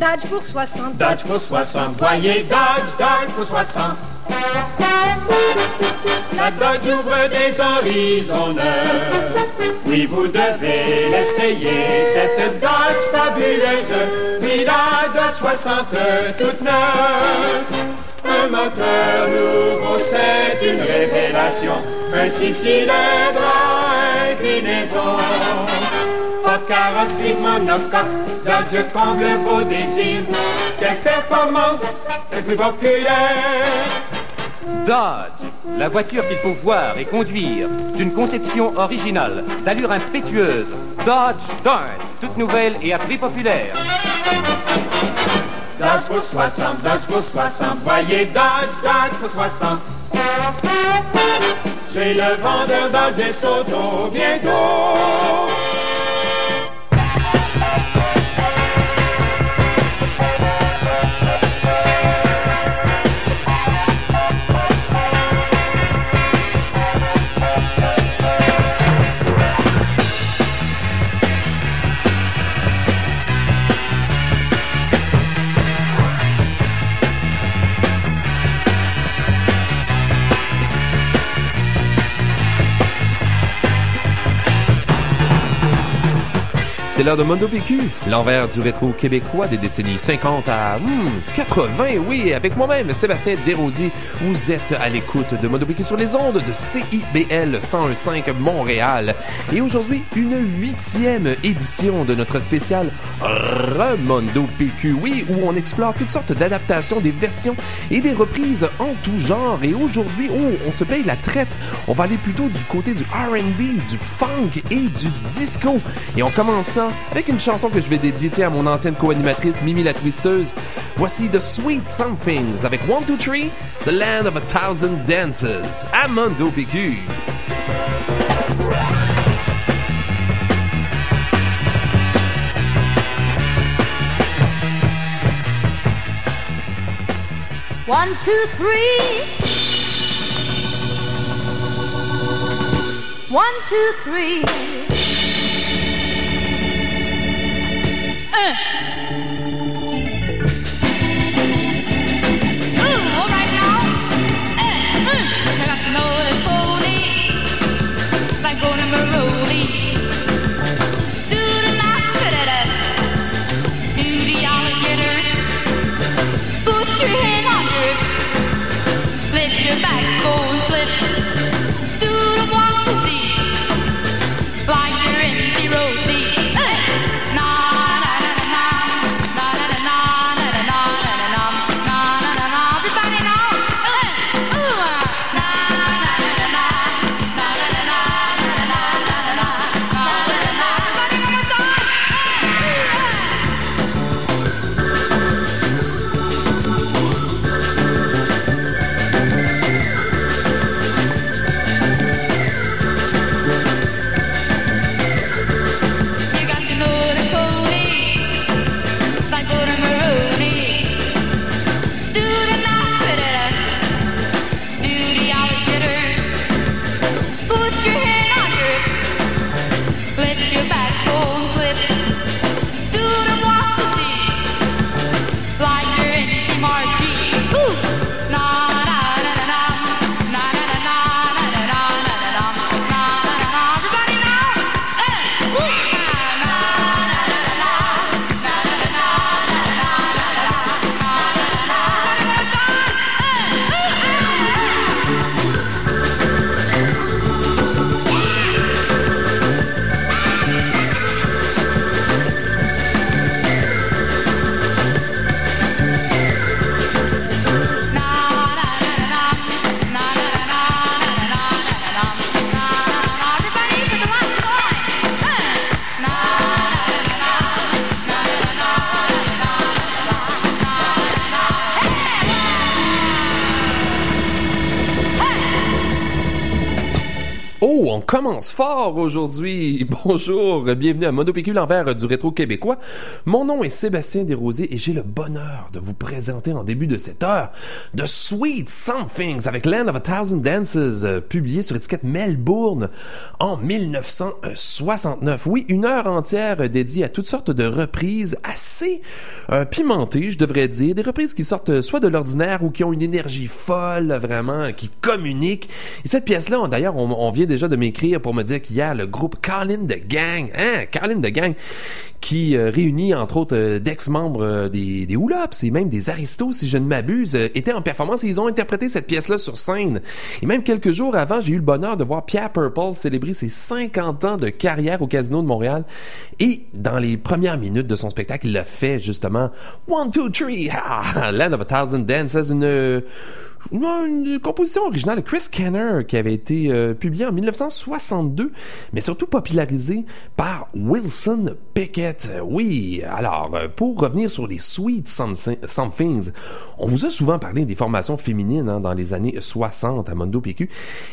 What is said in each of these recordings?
Dodge pour 60. Dodge pour 60. Voyez Dodge, Dodge pour 60. La Dodge ouvre des horizons. Oui, vous devez l'essayer, cette Dodge fabuleuse. Oui, la Dodge 60 toute neuve. Un moteur nouveau, c'est une révélation. Un six cylindres à inclinaison. Carrosserie monocoque, Dodge comble vos désirs. Quelle performance est plus populaire Dodge, la voiture qu'il faut voir et conduire, d'une conception originale, d'allure impétueuse. Dodge Dodge, toute nouvelle et à prix populaire. Dodge pour 60, Dodge pour 60, voyez Dodge, Dodge pour 60. Chez le vendeur Dodge et Soto bientôt. C'est l'heure de Mondo PQ, l'envers du rétro québécois des décennies 50 à 80, oui, avec moi-même, Sébastien Desrosiers. Vous êtes à l'écoute de Mondo PQ sur les ondes de CIBL 101.5 Montréal. Et aujourd'hui, une huitième édition de notre spécial Remondo PQ, oui, où on explore toutes sortes d'adaptations, des versions et des reprises en tout genre. Et aujourd'hui, oh, on se paye la traite. On va aller plutôt du côté du R&B, du funk et du disco. Et on commence ça avec une chanson que je vais dédier à mon ancienne co-animatrice Mimi la Twisteuse. Voici The Sweet Somethings avec 1, 2, 3, The Land of a Thousand Dances, Amando PQ. One, two, three. One, two, three. 嗯。Fort aujourd'hui. Bonjour, bienvenue à Monopécule l'envers du rétro québécois. Mon nom est Sébastien Desrosiers et j'ai le bonheur de vous présenter en début de cette heure The Sweet Somethings avec Land of a Thousand Dances, euh, publié sur étiquette Melbourne en 1969. Oui, une heure entière dédiée à toutes sortes de reprises assez euh, pimentées, je devrais dire, des reprises qui sortent soit de l'ordinaire ou qui ont une énergie folle, vraiment, qui communiquent. Et cette pièce-là, d'ailleurs, on vient déjà de m'écrire pour me dire qu'hier, le groupe Colin de Gang, hein, Colin de Gang, qui euh, réunit entre autres euh, d'ex-membres euh, des, des Hoolops et même des Aristos, si je ne m'abuse, étaient en performance et ils ont interprété cette pièce-là sur scène. Et même quelques jours avant, j'ai eu le bonheur de voir Pierre Purple célébrer ses 50 ans de carrière au Casino de Montréal. Et dans les premières minutes de son spectacle, il a fait justement One, Two, Three, ah, Land of a Thousand Dances, une une composition originale de Chris Kenner qui avait été euh, publiée en 1962, mais surtout popularisée par Wilson Pickett. Oui, alors, euh, pour revenir sur les Sweet Somethings, on vous a souvent parlé des formations féminines hein, dans les années 60 à Mondo PQ.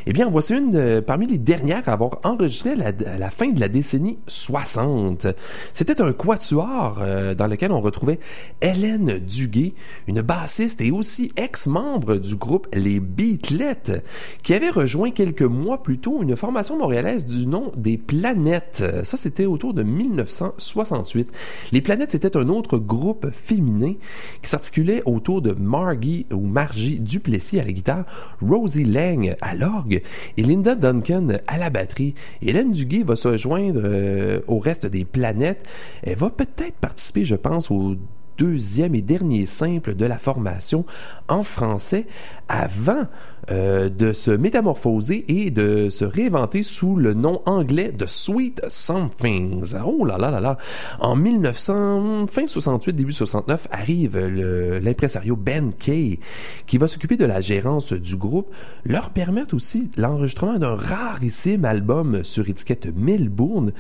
Eh bien, voici une parmi les dernières à avoir enregistré la, à la fin de la décennie 60. C'était un quatuor euh, dans lequel on retrouvait Hélène Duguay, une bassiste et aussi ex-membre du groupe Les Beatlettes, qui avait rejoint quelques mois plus tôt une formation montréalaise du nom des Planètes. Ça, c'était autour de 1968. Les Planètes, c'était un autre groupe féminin qui s'articulait autour de Margie ou Margie Duplessis à la guitare, Rosie Lang à l'orgue et Linda Duncan à la batterie. Hélène Duguay va se joindre euh, au reste des Planètes. Elle va peut-être participer, je pense, au deuxième et dernier simple de la formation en français avant euh, de se métamorphoser et de se réinventer sous le nom anglais de Sweet Somethings. Oh là là là là. En 1900, fin 68, début 69, arrive l'impresario Ben Kay qui va s'occuper de la gérance du groupe, leur permettre aussi l'enregistrement d'un rarissime album sur étiquette Melbourne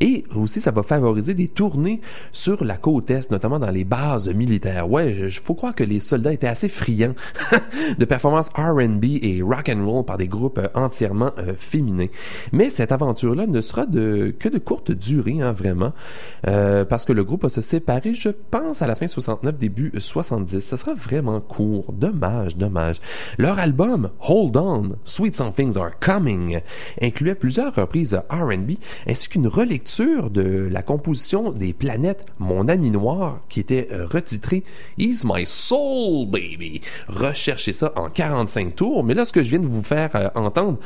et aussi ça va favoriser des tournées sur la côte est, notamment dans les bases militaires. Ouais, il faut croire que les soldats étaient assez friands de performances R&B et rock and roll par des groupes euh, entièrement euh, féminins. Mais cette aventure-là ne sera de que de courte durée, hein, vraiment, euh, parce que le groupe va se séparer, je pense, à la fin 69, début 70. Ce sera vraiment court. Dommage, dommage. Leur album Hold On, Sweet Somethings Are Coming, incluait plusieurs reprises R&B ainsi qu'une relecture de la composition des planètes Mon ami noir qui était euh, retitré Is My Soul Baby. Recherchez ça en 45 tours mais là, ce que je viens de vous faire euh, entendre,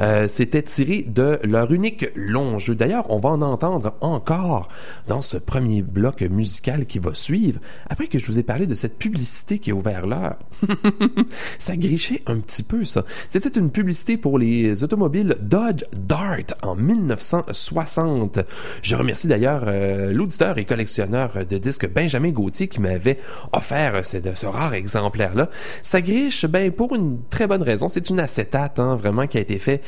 euh, c'était tiré de leur unique long jeu. D'ailleurs, on va en entendre encore dans ce premier bloc musical qui va suivre. Après que je vous ai parlé de cette publicité qui a ouvert l'heure, ça grichait un petit peu, ça. C'était une publicité pour les automobiles Dodge Dart en 1960. Je remercie d'ailleurs euh, l'auditeur et collectionneur de disques Benjamin Gauthier qui m'avait offert ce, ce rare exemplaire-là. Ça griche, ben, pour une très bonne raison. C'est une acétate, hein, vraiment, qui a été fait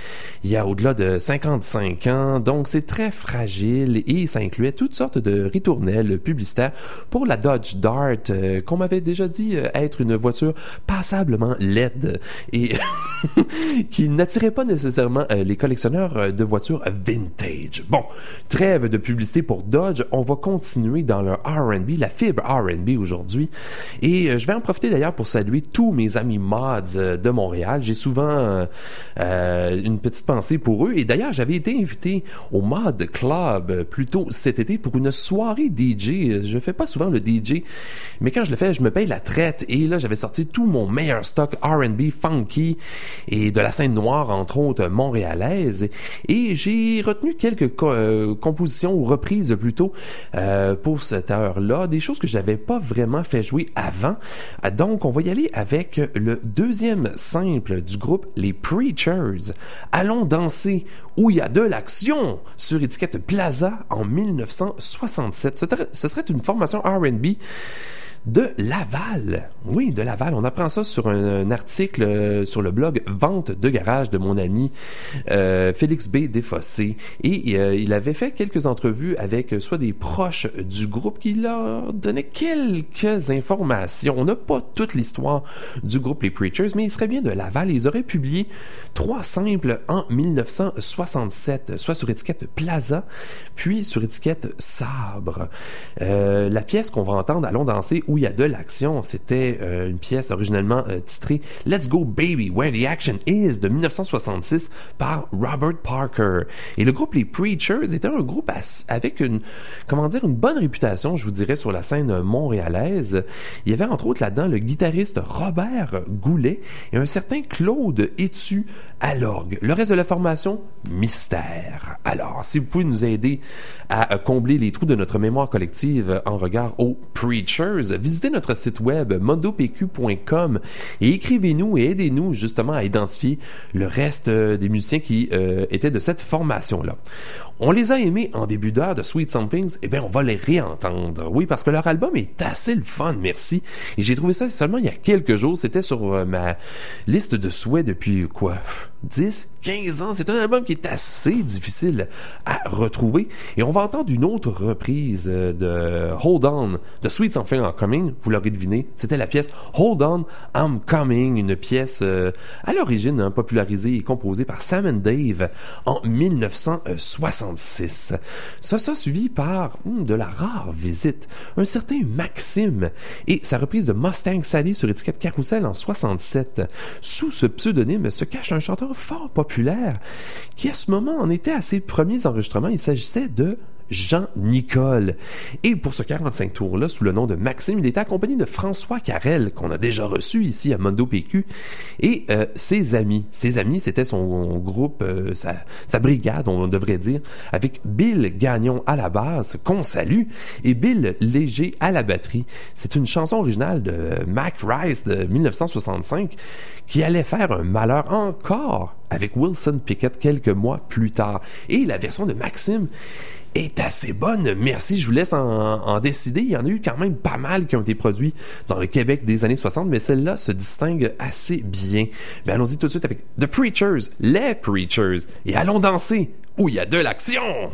il y a au-delà de 55 ans. Donc, c'est très fragile et ça incluait toutes sortes de ritournelles publicitaires pour la Dodge Dart, euh, qu'on m'avait déjà dit euh, être une voiture passablement laide et qui n'attirait pas nécessairement euh, les collectionneurs de voitures vintage. Bon, trêve de publicité pour Dodge. On va continuer dans le R&B, la fibre R&B aujourd'hui. Et je vais en profiter d'ailleurs pour saluer tous mes amis mods de J'ai souvent euh, euh, une petite pensée pour eux. Et d'ailleurs, j'avais été invité au Mod Club euh, plus tôt cet été pour une soirée DJ. Je fais pas souvent le DJ, mais quand je le fais, je me paye la traite. Et là, j'avais sorti tout mon meilleur stock R&B funky et de la scène noire, entre autres, montréalaise. Et j'ai retenu quelques compositions ou reprises plutôt pour cette heure-là, des choses que j'avais pas vraiment fait jouer avant. Donc, on va y aller avec le deuxième du groupe Les Preachers. Allons danser où il y a de l'action sur étiquette Plaza en 1967. Ce serait une formation R&B de Laval. Oui, de Laval. On apprend ça sur un, article euh, sur le blog Vente de garage de mon ami euh, Félix B. Desfossés. Et euh, il avait fait quelques entrevues avec soit des proches du groupe qui leur donnaient quelques informations. On n'a pas toute l'histoire du groupe Les Preachers, mais il serait bien de Laval. Ils auraient publié trois simples en 1967, soit sur étiquette Plaza, puis sur étiquette Sabre. La pièce qu'on va entendre, Allons danser, où il y a de l'action, c'était euh, une pièce originellement euh, titrée Let's Go Baby, Where the Action Is de 1966 par Robert Parker. Et le groupe Les Preachers était un groupe avec une, comment dire, une bonne réputation, je vous dirais, sur la scène montréalaise. Il y avait entre autres là-dedans le guitariste Robert Goulet et un certain Claude Etu à l'orgue. Le reste de la formation, mystère. Alors, si vous pouvez nous aider à euh, combler les trous de notre mémoire collective en regard aux Preachers, visitez notre site web mondopq.com et écrivez-nous et aidez-nous justement à identifier le reste euh, des musiciens qui euh, étaient de cette formation-là. On les a aimés en début d'heure de Sweet Somethings, et bien on va les réentendre. Oui, parce que leur album est assez le fun, merci. Et j'ai trouvé ça seulement il y a quelques jours, c'était sur euh, ma liste de souhaits depuis quoi 10, 15 ans. C'est un album qui est assez difficile à retrouver. Et on va entendre une autre reprise de Hold On, de Sweet Something I'm Vous l'aurez deviné, c'était la pièce Hold On, I'm Coming, une pièce euh, à l'origine hein, popularisée et composée par Sam and Dave en 1966. Ça, ça suivi par hmm, de la rare visite, un certain Maxime et sa reprise de Mustang Sally sur étiquette Carousel en 67. Sous ce pseudonyme se cache un chanteur fort populaire qui à ce moment en était à ses premiers enregistrements. Il s'agissait de Jean Nicole. Et pour ce 45 tours-là, sous le nom de Maxime, il était accompagné de François Carrel, qu'on a déjà reçu ici à Mondo PQ, et euh, ses amis. Ses amis, c'était son groupe, euh, sa, brigade, on devrait dire, avec Bill Gagnon à la basse, qu'on salue, et Bill Léger à la batterie. C'est une chanson originale de Mac Rice de 1965 qui allait faire un malheur encore avec Wilson Pickett quelques mois plus tard. Et la version de Maxime est assez bonne. Merci, je vous laisse en, décider. Il y en a eu quand même pas mal qui ont été produits dans le Québec des années 60, mais celle-là se distingue assez bien. Mais allons-y tout de suite avec The Preachers, les Preachers, et allons danser où il y a de l'action.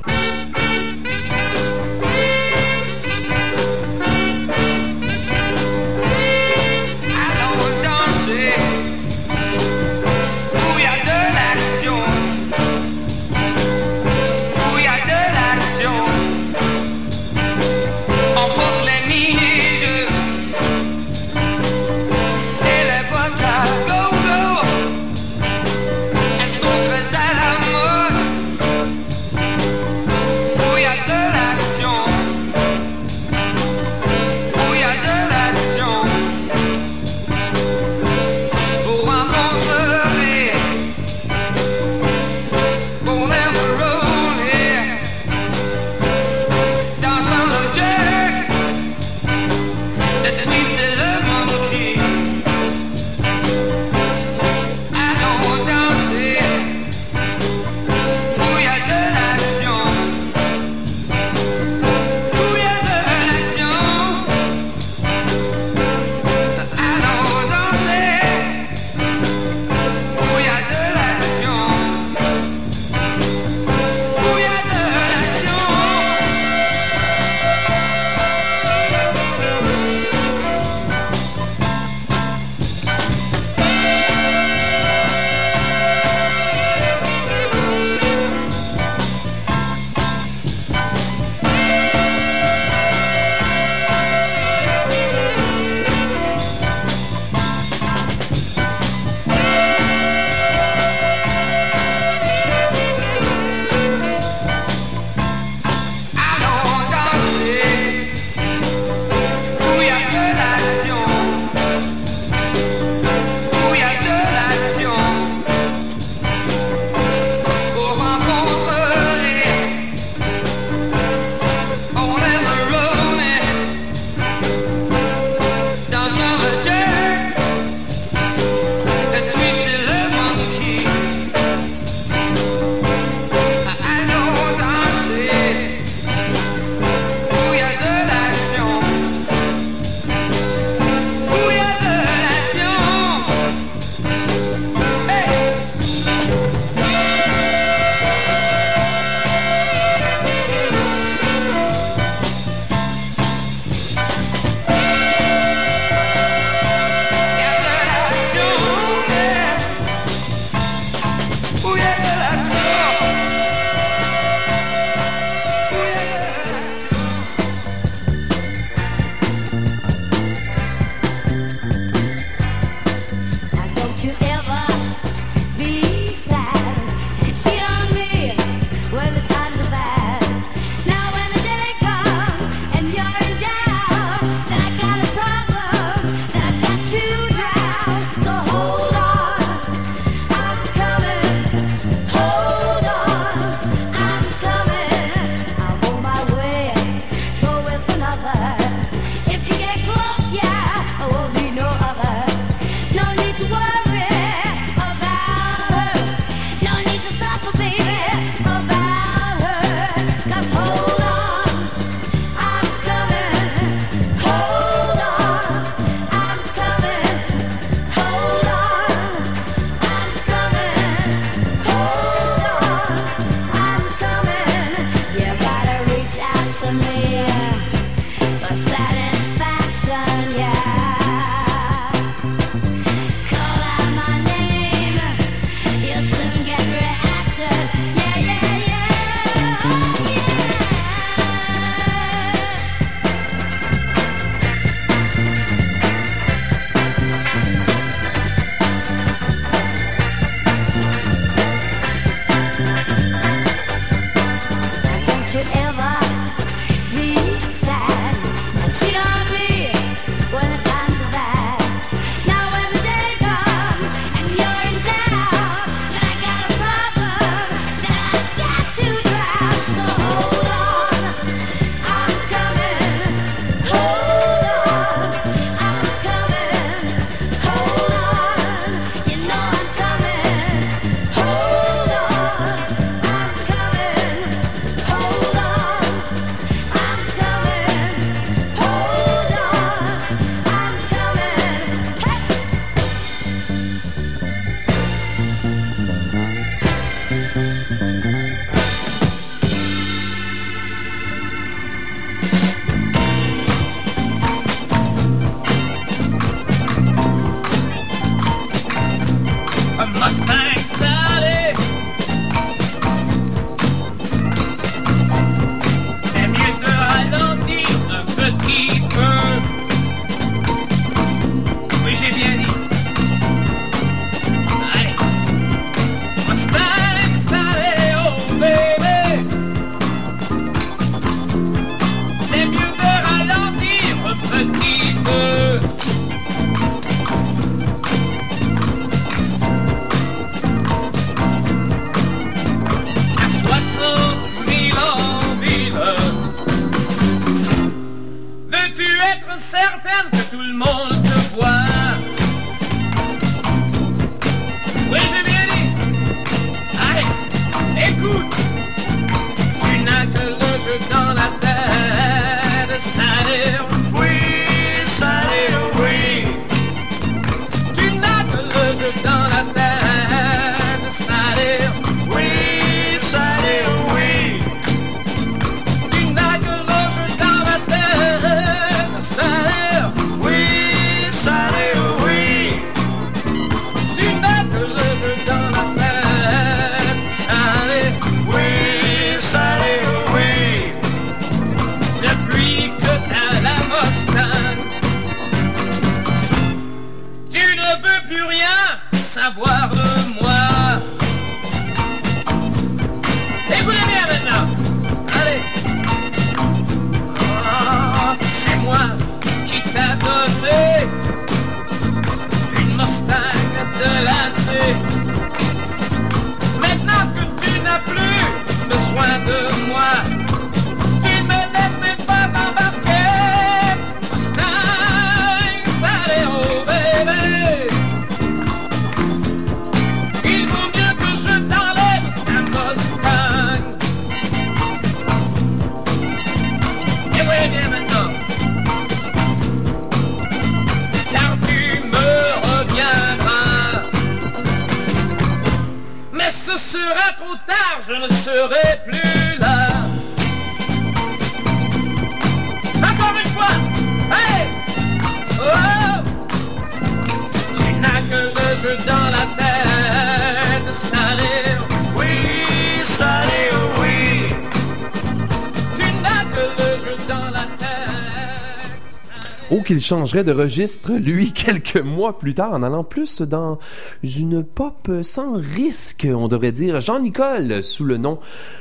changerait de registre, lui, quelques mois plus tard, en allant plus dans une pop sans risque, on devrait dire. Jean-Nicole, sous le nom,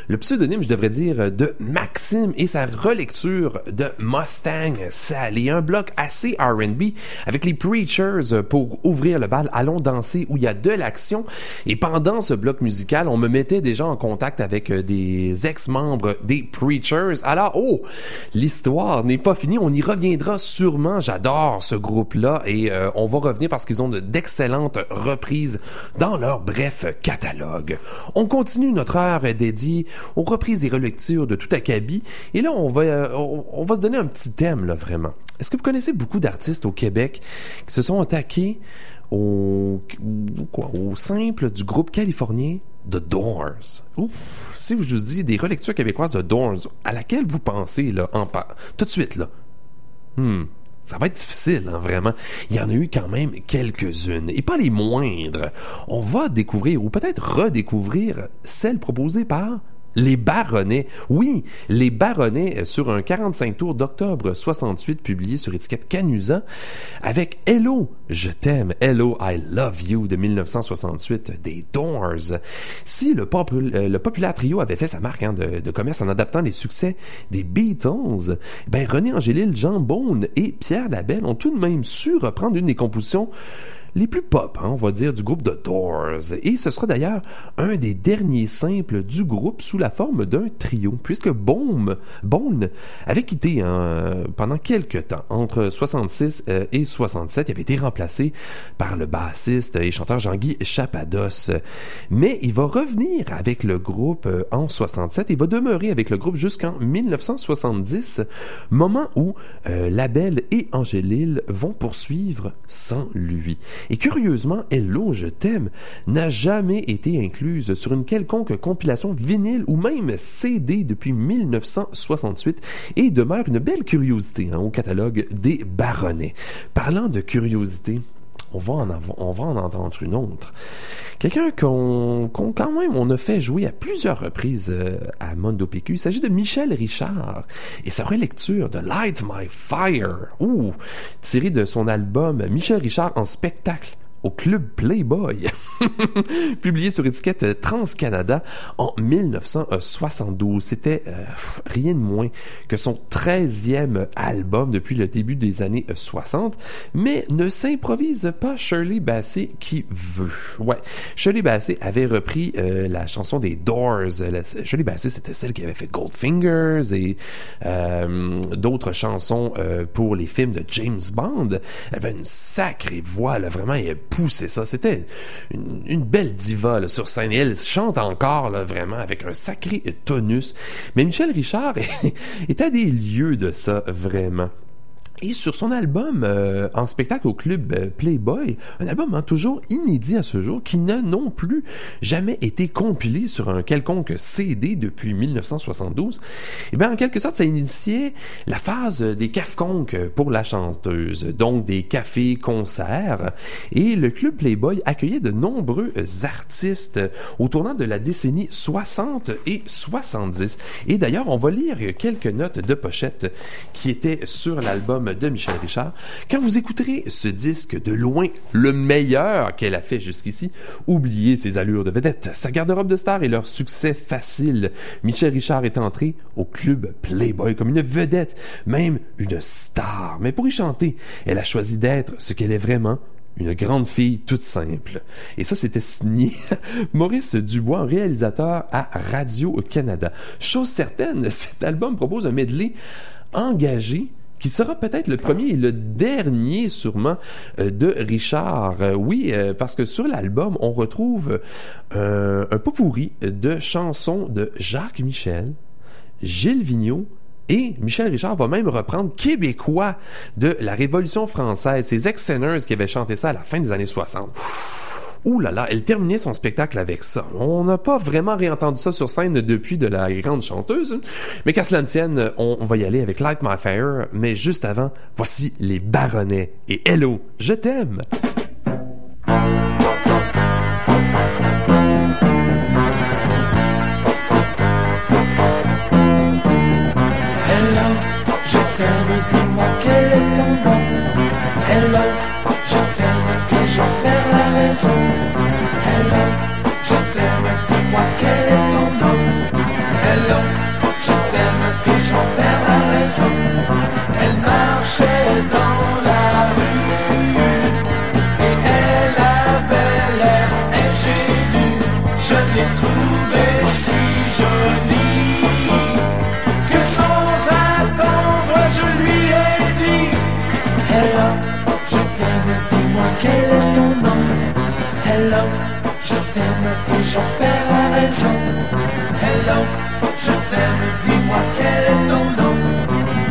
le pseudonyme, je devrais dire, de Mac et sa relecture de Mustang Sally, un bloc assez R&B avec les Preachers pour ouvrir le bal. Allons danser où il y a de l'action. Et pendant ce bloc musical, on me mettait déjà en contact avec euh, des ex-membres des Preachers. Alors, oh, l'histoire n'est pas finie. On y reviendra sûrement. J'adore ce groupe-là et euh, on va revenir parce qu'ils ont d'excellentes reprises dans leur bref catalogue. On continue notre heure dédiée aux reprises et relectures de tout acabit et là, euh, on va, se donner un petit thème, là, vraiment. Est-ce que vous connaissez beaucoup d'artistes au Québec qui se sont attaqués au, simple du groupe californien The Doors? Ouf, si je vous dis des relectures québécoises de Doors, à laquelle vous pensez, là, en tout de suite, là? Hmm. Ça va être difficile, hein, vraiment. Il y en a eu quand même quelques-unes, et pas les moindres. On va découvrir, ou peut-être redécouvrir, celles proposées par les Baronnets. Oui, les Baronnets euh, sur un 45 tours d'octobre 68 publié sur étiquette Canusa avec Hello, je t'aime, Hello, I love you de 1968 des Doors. Si le, popul- euh, le populaire trio avait fait sa marque hein, de, commerce en adaptant les succès des Beatles, ben René Angélil, Jean Beaune et Pierre Labelle ont tout de même su reprendre une des compositions les plus pop, hein, on va dire, du groupe The Doors. Et ce sera d'ailleurs un des derniers simples du groupe sous la forme d'un trio, puisque Bone, Bone avait quitté hein, pendant quelques temps, entre 66 euh, et 67, il avait été remplacé par le bassiste et chanteur Jean-Guy Chapados. Mais il va revenir avec le groupe euh, en 67 et va demeurer avec le groupe jusqu'en 1970, moment où euh, Labelle et Angélil vont poursuivre sans lui. Et curieusement, Hello, je t'aime n'a jamais été incluse sur une quelconque compilation vinyle ou même CD depuis 1968 et demeure une belle curiosité hein, au catalogue des baronnets. Parlant de curiosité, on va en, entendre une autre. Quelqu'un qu'on qu'on, quand même on a fait jouer à plusieurs reprises euh, à Mondo PQ. Il s'agit de Michel Richard et sa relecture de Light My Fire, ouh, tiré de son album Michel Richard en spectacle au club Playboy, publié sur étiquette Trans-Canada en 1972. C'était euh, rien de moins que son 13e album depuis le début des années 60, mais ne s'improvise pas Shirley Bassey qui veut. Ouais, Shirley Bassey avait repris euh, la chanson des Doors. Shirley Bassey, c'était celle qui avait fait Goldfingers et euh, d'autres chansons pour les films de James Bond. Elle avait une sacrée voix, là, vraiment, ça. C'était une, belle diva sur scène. Et elle chante encore, là, vraiment, avec un sacré tonus. Mais Michel Richard est à des lieux de ça, vraiment. Et sur son album euh, en spectacle au club euh, Playboy, un album hein, toujours inédit à ce jour, qui n'a non plus jamais été compilé sur un quelconque CD depuis 1972, et bien en quelque sorte ça initiait la phase des cafconques pour la chanteuse, donc des cafés-concerts, et le club Playboy accueillait de nombreux artistes au tournant de la décennie 60 et 70. Et d'ailleurs, on va lire quelques notes de pochette qui étaient sur l'album de Michel Richard. Quand vous écouterez ce disque de loin, le meilleur qu'elle a fait jusqu'ici, oubliez ses allures de vedette, sa garde-robe de star et leur succès facile. Michel Richard est entré au club Playboy comme une vedette, même une star. Mais pour y chanter, elle a choisi d'être ce qu'elle est vraiment, une grande fille toute simple. Et ça, c'était signé Maurice Dubois, réalisateur à Radio-Canada. Chose certaine, cet album propose un medley engagé qui sera peut-être le premier et le dernier sûrement euh, de Richard. Euh, oui, euh, parce que sur l'album, on retrouve un pot pourri de chansons de Jacques Michel, Gilles Vigneault, et Michel Richard va même reprendre québécois de la Révolution française, ces ex-senners qui avaient chanté ça à la fin des années 60. Ouh là là, elle terminait son spectacle avec ça. On n'a pas vraiment réentendu ça sur scène depuis de la grande chanteuse. Mais qu'à cela ne tienne, on, on va y aller avec Light My Fire. Mais juste avant, voici les Baronnets. Et Hello, je t'aime. Hello, je t'aime, dis-moi quel est ton nom. Hello, je t'aime et j'en perds la raison. Elle marchait dans la rue et elle avait l'air ingénue. Je l'ai Hello, je t'aime, dis-moi quel est ton nom.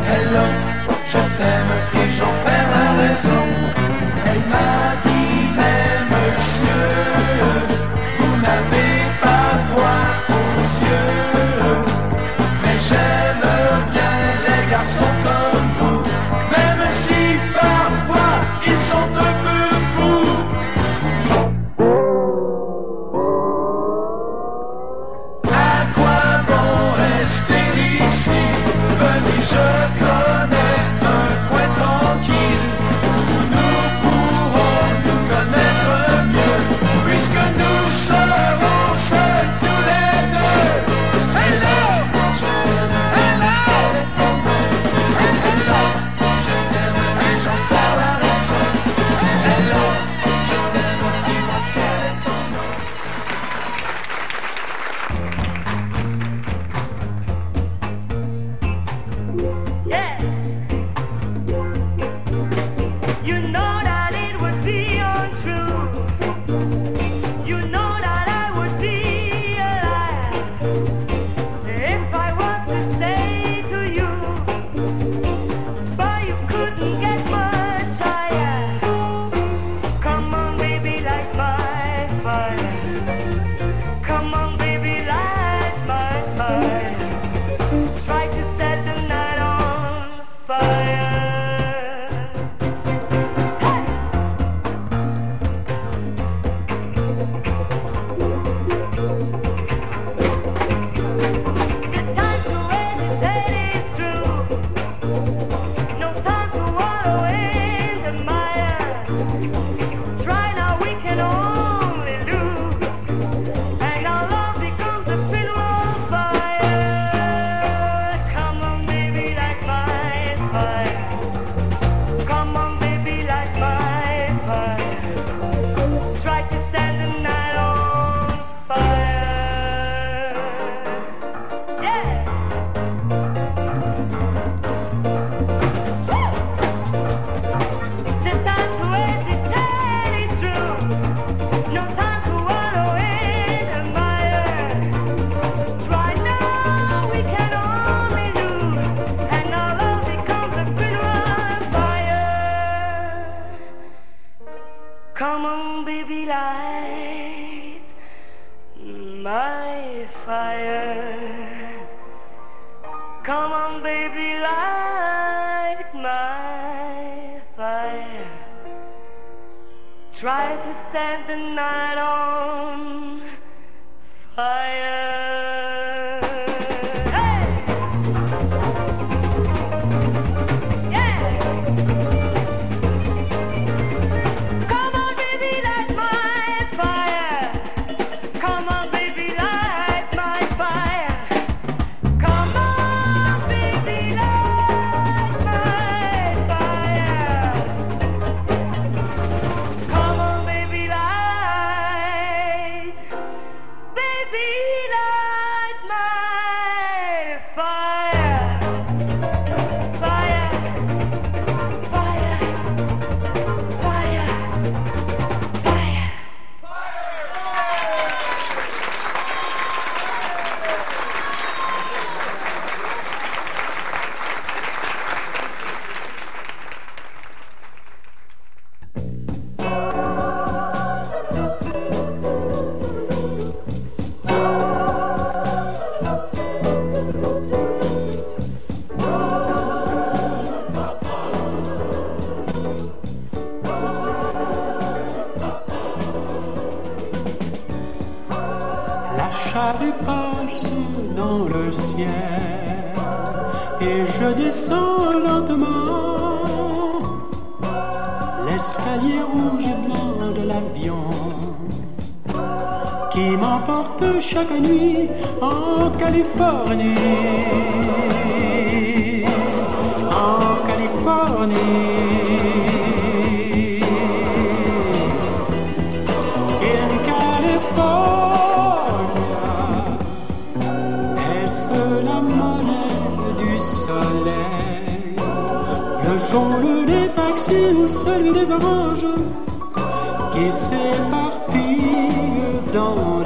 Hello, je t'aime et j'en perds la raison la monnaie du soleil. Le jaune des taxis ou celui des oranges qui s'éparpille dans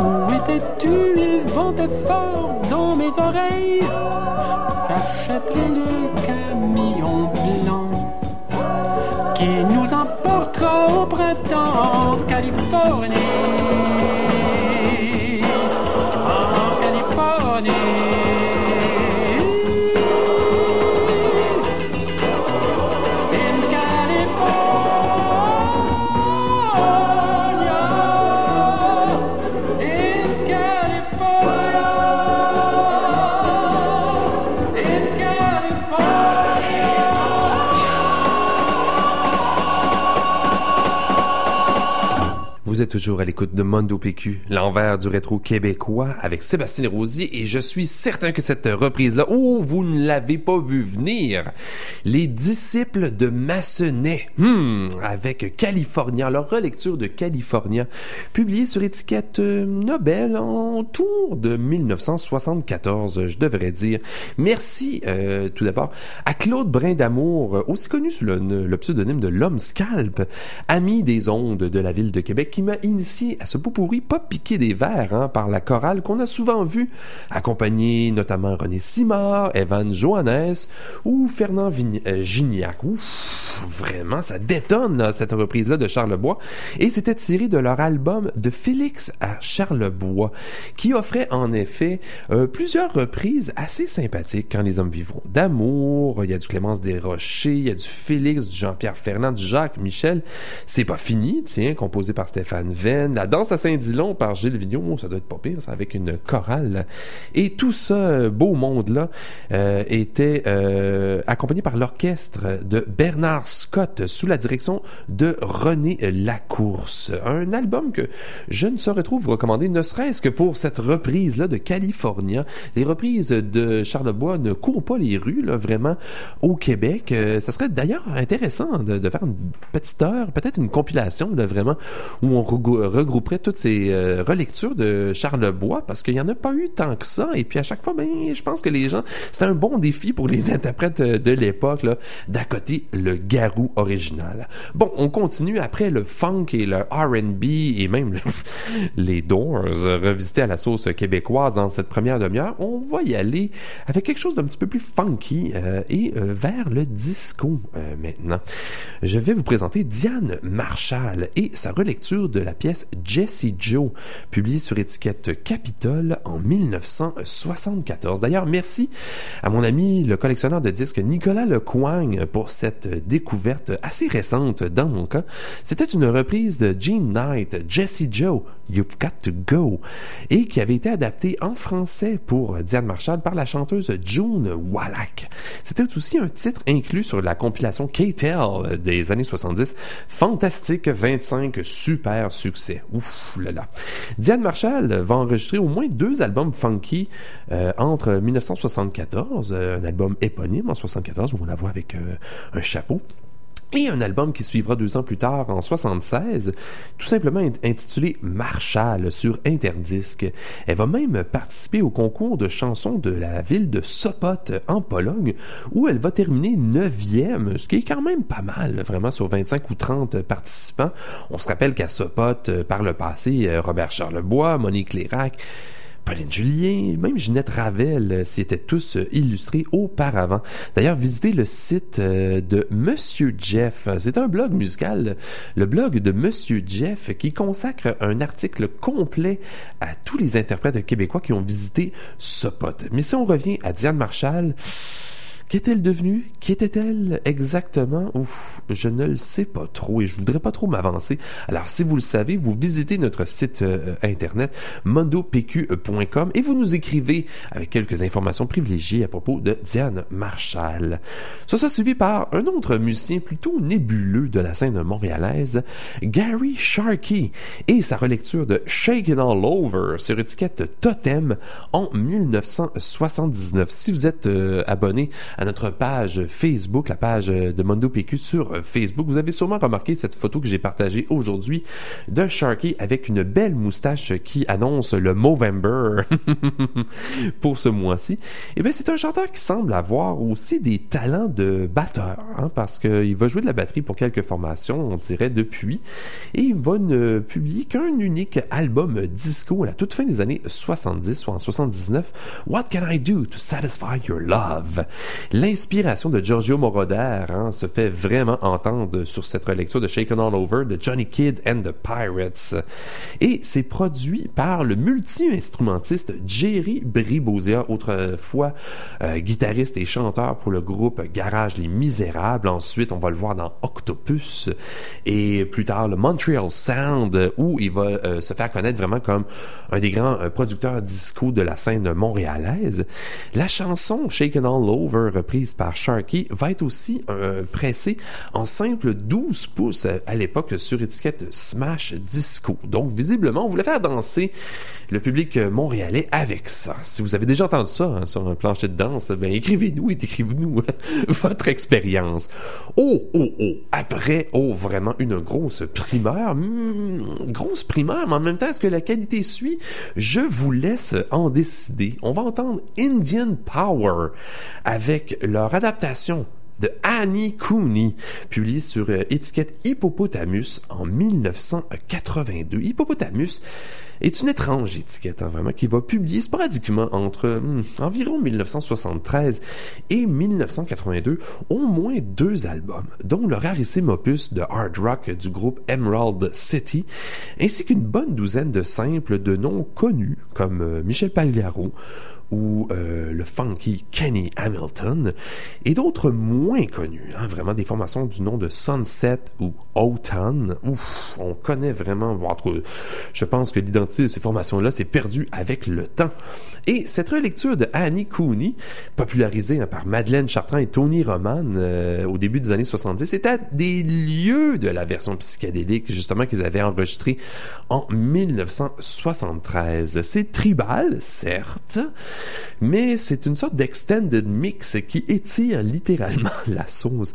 Où étais-tu? Il ventait fort dans mes oreilles. J'achèterai le camion blanc qui nous emportera au printemps en Californie. Vous êtes toujours à l'écoute de Mondo PQ, l'envers du rétro québécois avec Sébastien Rosier et je suis certain que cette reprise-là, oh, vous ne l'avez pas vu venir. Les disciples de Massenet, hmm, avec California, leur relecture de California, publiée sur étiquette euh, Nobel en tour de 1974, je devrais dire. Merci euh, tout d'abord à Claude Brin d'Amour, aussi connu sous le, le pseudonyme de l'homme scalp, ami des ondes de la ville de Québec, qui initié à ce pot pourri pas piqué des verres hein, par la chorale qu'on a souvent vu, accompagner notamment René Simard, Evan Johannes ou Fernand euh, Gignac. Ouf, vraiment, ça détonne cette reprise-là de Charlebois. Et c'était tiré de leur album de Félix à Charlebois, qui offrait en effet euh, plusieurs reprises assez sympathiques quand les hommes vivront. D'amour, il y a du Clémence Desrochers, il y a du Félix, du Jean-Pierre Fernand, du Jacques Michel. C'est pas fini, tiens, composé par Stéphane La danse à Saint-Dilon par Gilles Vigneault, ça doit être pas pire, ça, avec une chorale. Et tout euh, beau monde-là, euh, était euh, accompagné par l'orchestre de Bernard Scott sous la direction de René Lacourse. Un album que je ne saurais trop vous recommander, ne serait-ce que pour cette reprise-là de California. Les reprises de Charlebois ne courent pas les rues, là, vraiment, au Québec. Euh, ça serait d'ailleurs intéressant de, de faire une petite heure, peut-être une compilation, là, vraiment, où on regrouperait toutes ces euh, relectures de Charlebois, parce qu'il n'y en a pas eu tant que ça. Et puis à chaque fois, ben, je pense que les gens, c'était un bon défi pour les interprètes euh, de l'époque, d'accoter le garou original. Bon, on continue après le funk et le R&B et même le- les Doors euh, revisités à la sauce québécoise dans cette première demi-heure. On va y aller avec quelque chose d'un petit peu plus funky euh, et euh, vers le disco euh, maintenant. Je vais vous présenter Diane Marshall et sa relecture de la pièce Jessie Joe, publiée sur étiquette Capitol en 1974. D'ailleurs, merci à mon ami le collectionneur de disques Nicolas Lecoigne pour cette découverte assez récente dans mon cas. C'était une reprise de Gene Knight, Jessie Joe, You've Got to Go, et qui avait été adaptée en français pour Diane Marshall par la chanteuse June Wallach. C'était aussi un titre inclus sur la compilation K-Tel des années 70, Fantastique 25 super succès. Ouf là là. Diane Marshall va enregistrer au moins deux albums funky euh, entre 1974, euh, un album éponyme en 74 où on la voit avec euh, un chapeau. Et un album qui suivra deux ans plus tard, en 76, tout simplement int- intitulé Marshall sur Interdisque. Elle va même participer au concours de chansons de la ville de Sopot en Pologne, où elle va terminer neuvième, ce qui est quand même pas mal, vraiment sur 25 ou 30 participants. On se rappelle qu'à Sopot, euh, par le passé, euh, Robert Charlebois, Monique Lérac, Pauline Julien, même Ginette Ravel euh, s'y étaient tous euh, illustrés auparavant. D'ailleurs, visitez le site euh, de Monsieur Jeff. C'est un blog musical, le blog de Monsieur Jeff, qui consacre un article complet à tous les interprètes québécois qui ont visité ce pote. Mais si on revient à Diane Marshall, Qu'est-elle devenue? Qui était-elle exactement? Ouf, je ne le sais pas trop et je voudrais pas trop m'avancer. Alors, si vous le savez, vous visitez notre site euh, internet mondopq.com et vous nous écrivez avec quelques informations privilégiées à propos de Diane Marshall. Ça sera suivi par un autre musicien plutôt nébuleux de la scène montréalaise, Gary Sharkey, et sa relecture de Shaken All Over sur étiquette Totem en 1979. Si vous êtes euh, abonné à notre page Facebook, la page de Mondo PQ sur Facebook. Vous avez sûrement remarqué cette photo que j'ai partagée aujourd'hui de Sharky avec une belle moustache qui annonce le Movember pour ce mois-ci. Et bien, c'est un chanteur qui semble avoir aussi des talents de batteur, hein, parce qu'il va jouer de la batterie pour quelques formations, on dirait, depuis. Et il va ne publier qu'un unique album disco à la toute fin des années 70 ou en 79. What can I do to satisfy your love? L'inspiration de Giorgio Moroder hein, se fait vraiment entendre sur cette relecture de Shaken All Over de Johnny Kidd and the Pirates. Et c'est produit par le multi-instrumentiste Jerry Bribozia, autrefois euh, guitariste et chanteur pour le groupe Garage Les Misérables. Ensuite, on va le voir dans Octopus et plus tard le Montreal Sound où il va euh, se faire connaître vraiment comme un des grands euh, producteurs disco de la scène montréalaise. La chanson Shaken All Over reprise par Sharky, va être aussi euh, pressée en simple 12 pouces euh, à l'époque sur étiquette Smash Disco. Donc, visiblement, on voulait faire danser le public montréalais avec ça. Si vous avez déjà entendu ça hein, sur un plancher de danse, ben écrivez-nous et décrivez-nous votre expérience. Oh, oh, oh, après, oh, vraiment une grosse primeur. Hmm, grosse primeur, mais en même temps, est-ce que la qualité suit? Je vous laisse en décider. On va entendre Indian Power avec leur adaptation de Annie Cooney, publiée sur euh, étiquette Hippopotamus en 1982. Hippopotamus est une étrange étiquette, hein, vraiment, qui va publier sporadiquement entre hmm, environ 1973 et 1982 au moins deux albums, dont le rarissime opus de hard rock du groupe Emerald City, ainsi qu'une bonne douzaine de simples de noms connus comme euh, Michel Pagliaro ou euh, le funky Kenny Hamilton, et d'autres moins connus, hein, vraiment des formations du nom de Sunset ou Autumn. Ouf, on connaît vraiment, bon, en tout cas, je pense que l'identité de ces formations-là s'est perdue avec le temps. Et cette relecture de Annie Cooney, popularisée hein, par Madeleine Chartrand et Tony Roman euh, au début des années 70, était des lieux de la version psychédélique, justement, qu'ils avaient enregistrée en 1973. C'est tribal, certes, mais c'est une sorte d'extended mix qui étire littéralement la sauce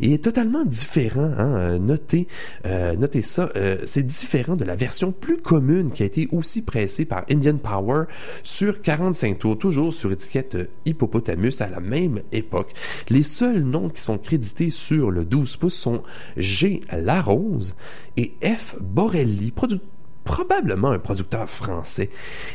et est totalement différent. Hein? Notez, euh, notez ça, euh, c'est différent de la version plus commune qui a été aussi pressée par Indian Power sur 45 tours, toujours sur étiquette Hippopotamus à la même époque. Les seuls noms qui sont crédités sur le 12 pouces sont G. Larose et F. Borelli, producteur probablement un producteur français.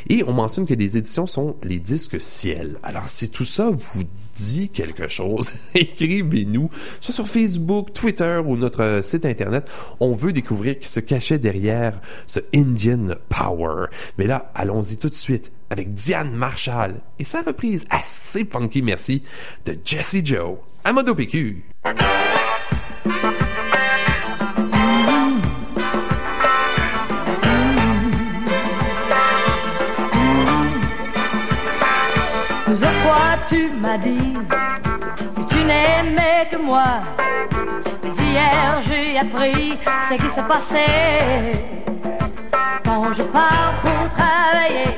Et on mentionne que les éditions sont les disques ciel. Alors si tout ça vous dit quelque chose, écrivez-nous, soit sur Facebook, Twitter ou notre site internet. On veut découvrir qui se cachait derrière ce Indian Power. Mais là, allons-y tout de suite avec Diane Marshall et sa reprise assez funky, merci, de Jesse Joe à Modo PQ. Tu m'as dit que tu n'aimais que moi. Mais hier j'ai appris ce qui s'est passé. Quand je pars pour travailler,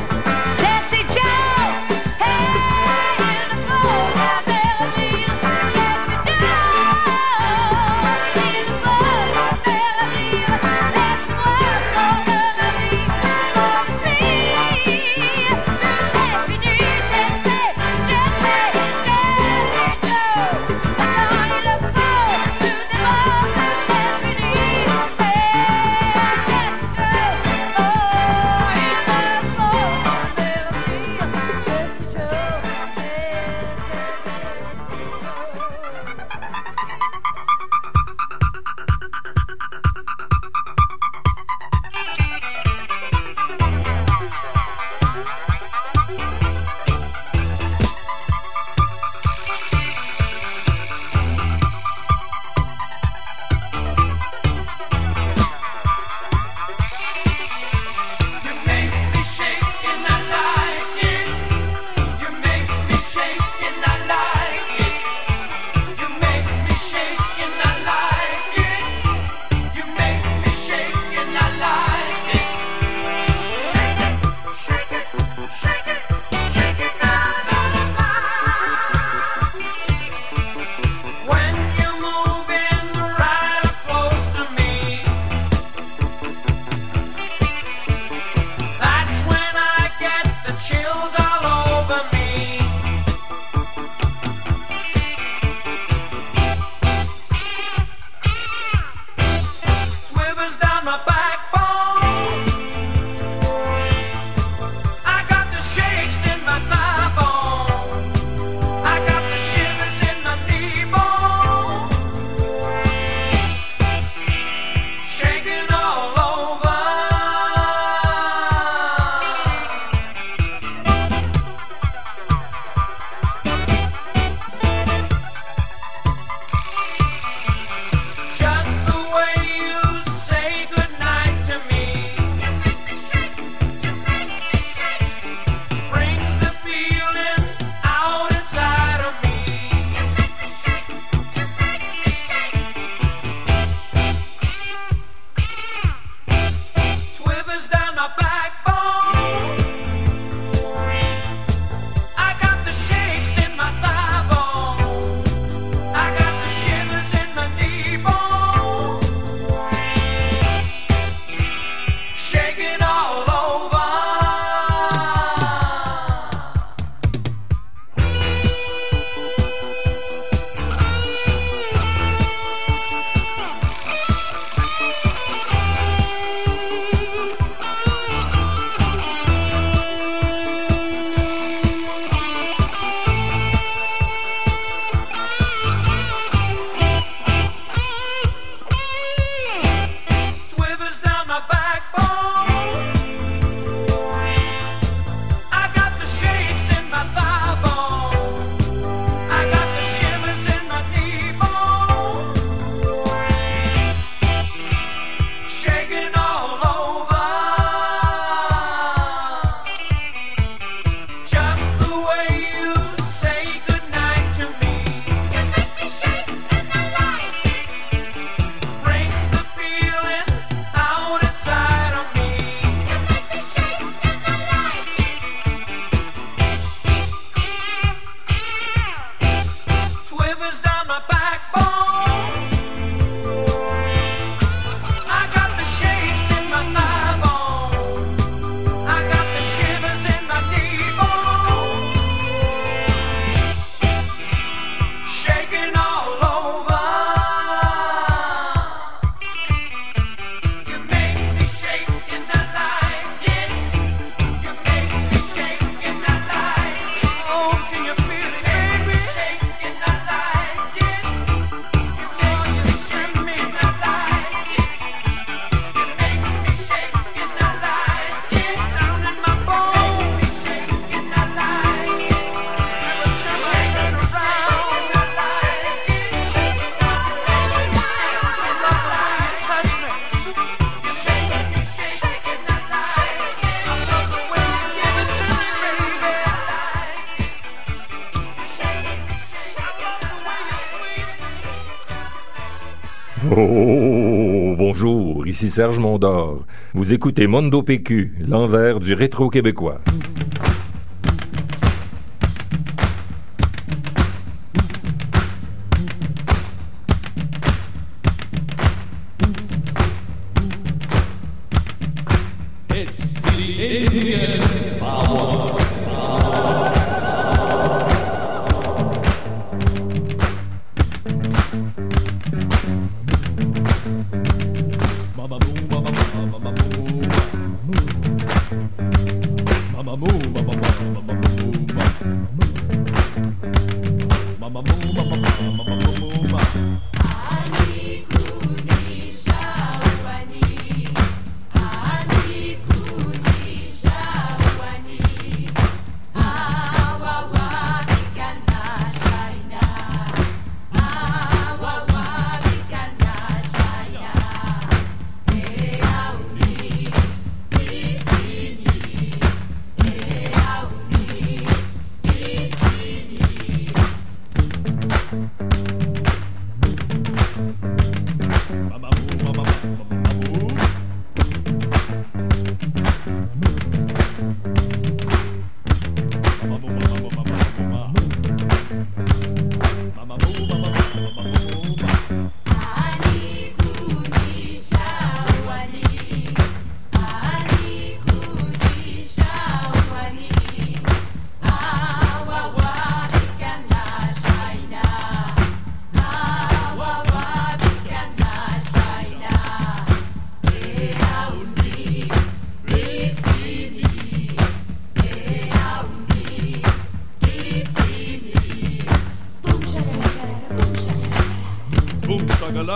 Serge Mondor. Vous écoutez Mondo PQ, l'envers du rétro québécois.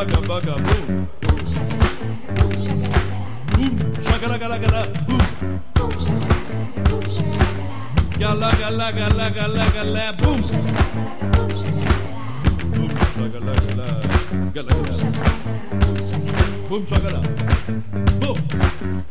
Shagalaga baga boom. Boom, shagalaga laga la boom. Gala gala gala gala gala boom. Boom, shagalaga la gala gala. Boom, shagala. Boom.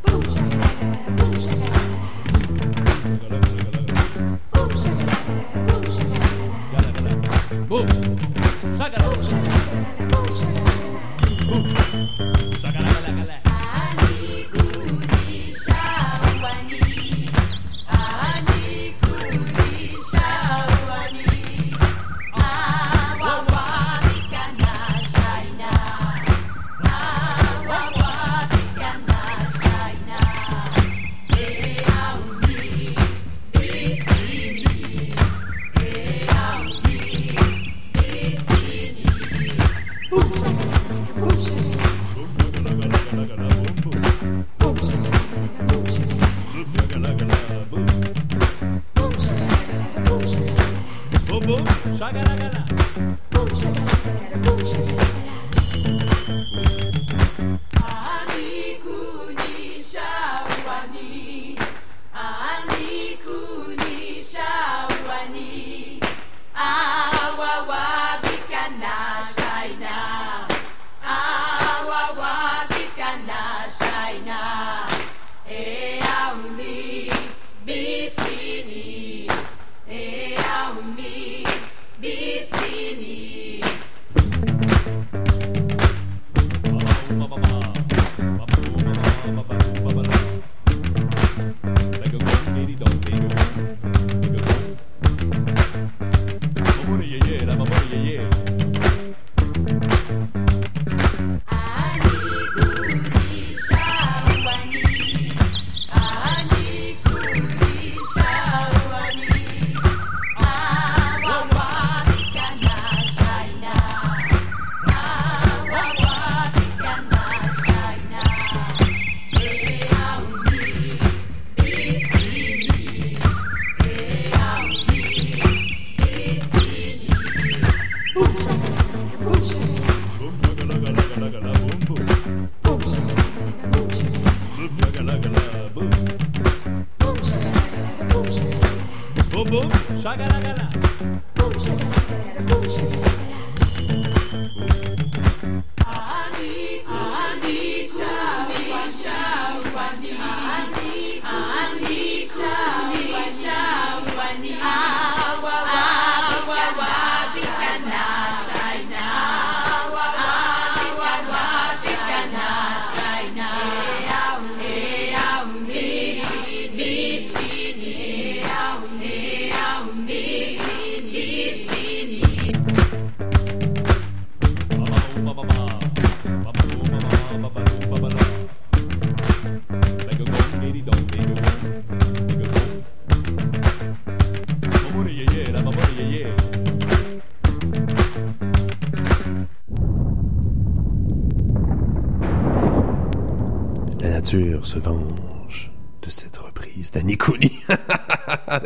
Venge de cette reprise d'Annie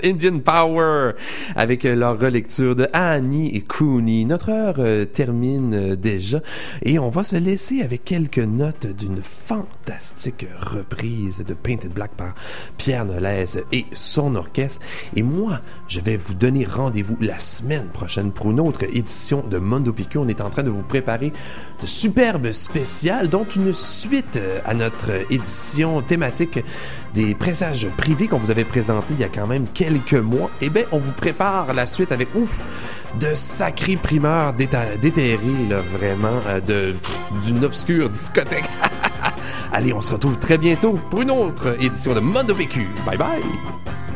Indian Power avec euh, leur relecture de Annie et Cooney. Notre heure euh, termine euh, déjà et on va se laisser avec quelques notes d'une fantastique reprise de Painted Black par Pierre Nolès et son orchestre. Et moi, je vais vous donner rendez-vous la semaine prochaine pour une autre édition de Mondo Pico. On est en train de vous préparer de superbes spéciales, dont une suite à notre édition thématique des pressages privés qu'on vous avait présenté il y a quand même quelques mois. Eh bien, on vous prépare la suite avec ouf de sacrés primeurs déterrés, là, vraiment, euh, d'une obscure discothèque. Allez, on se retrouve très bientôt pour une autre édition de Mondo PQ. Bye bye!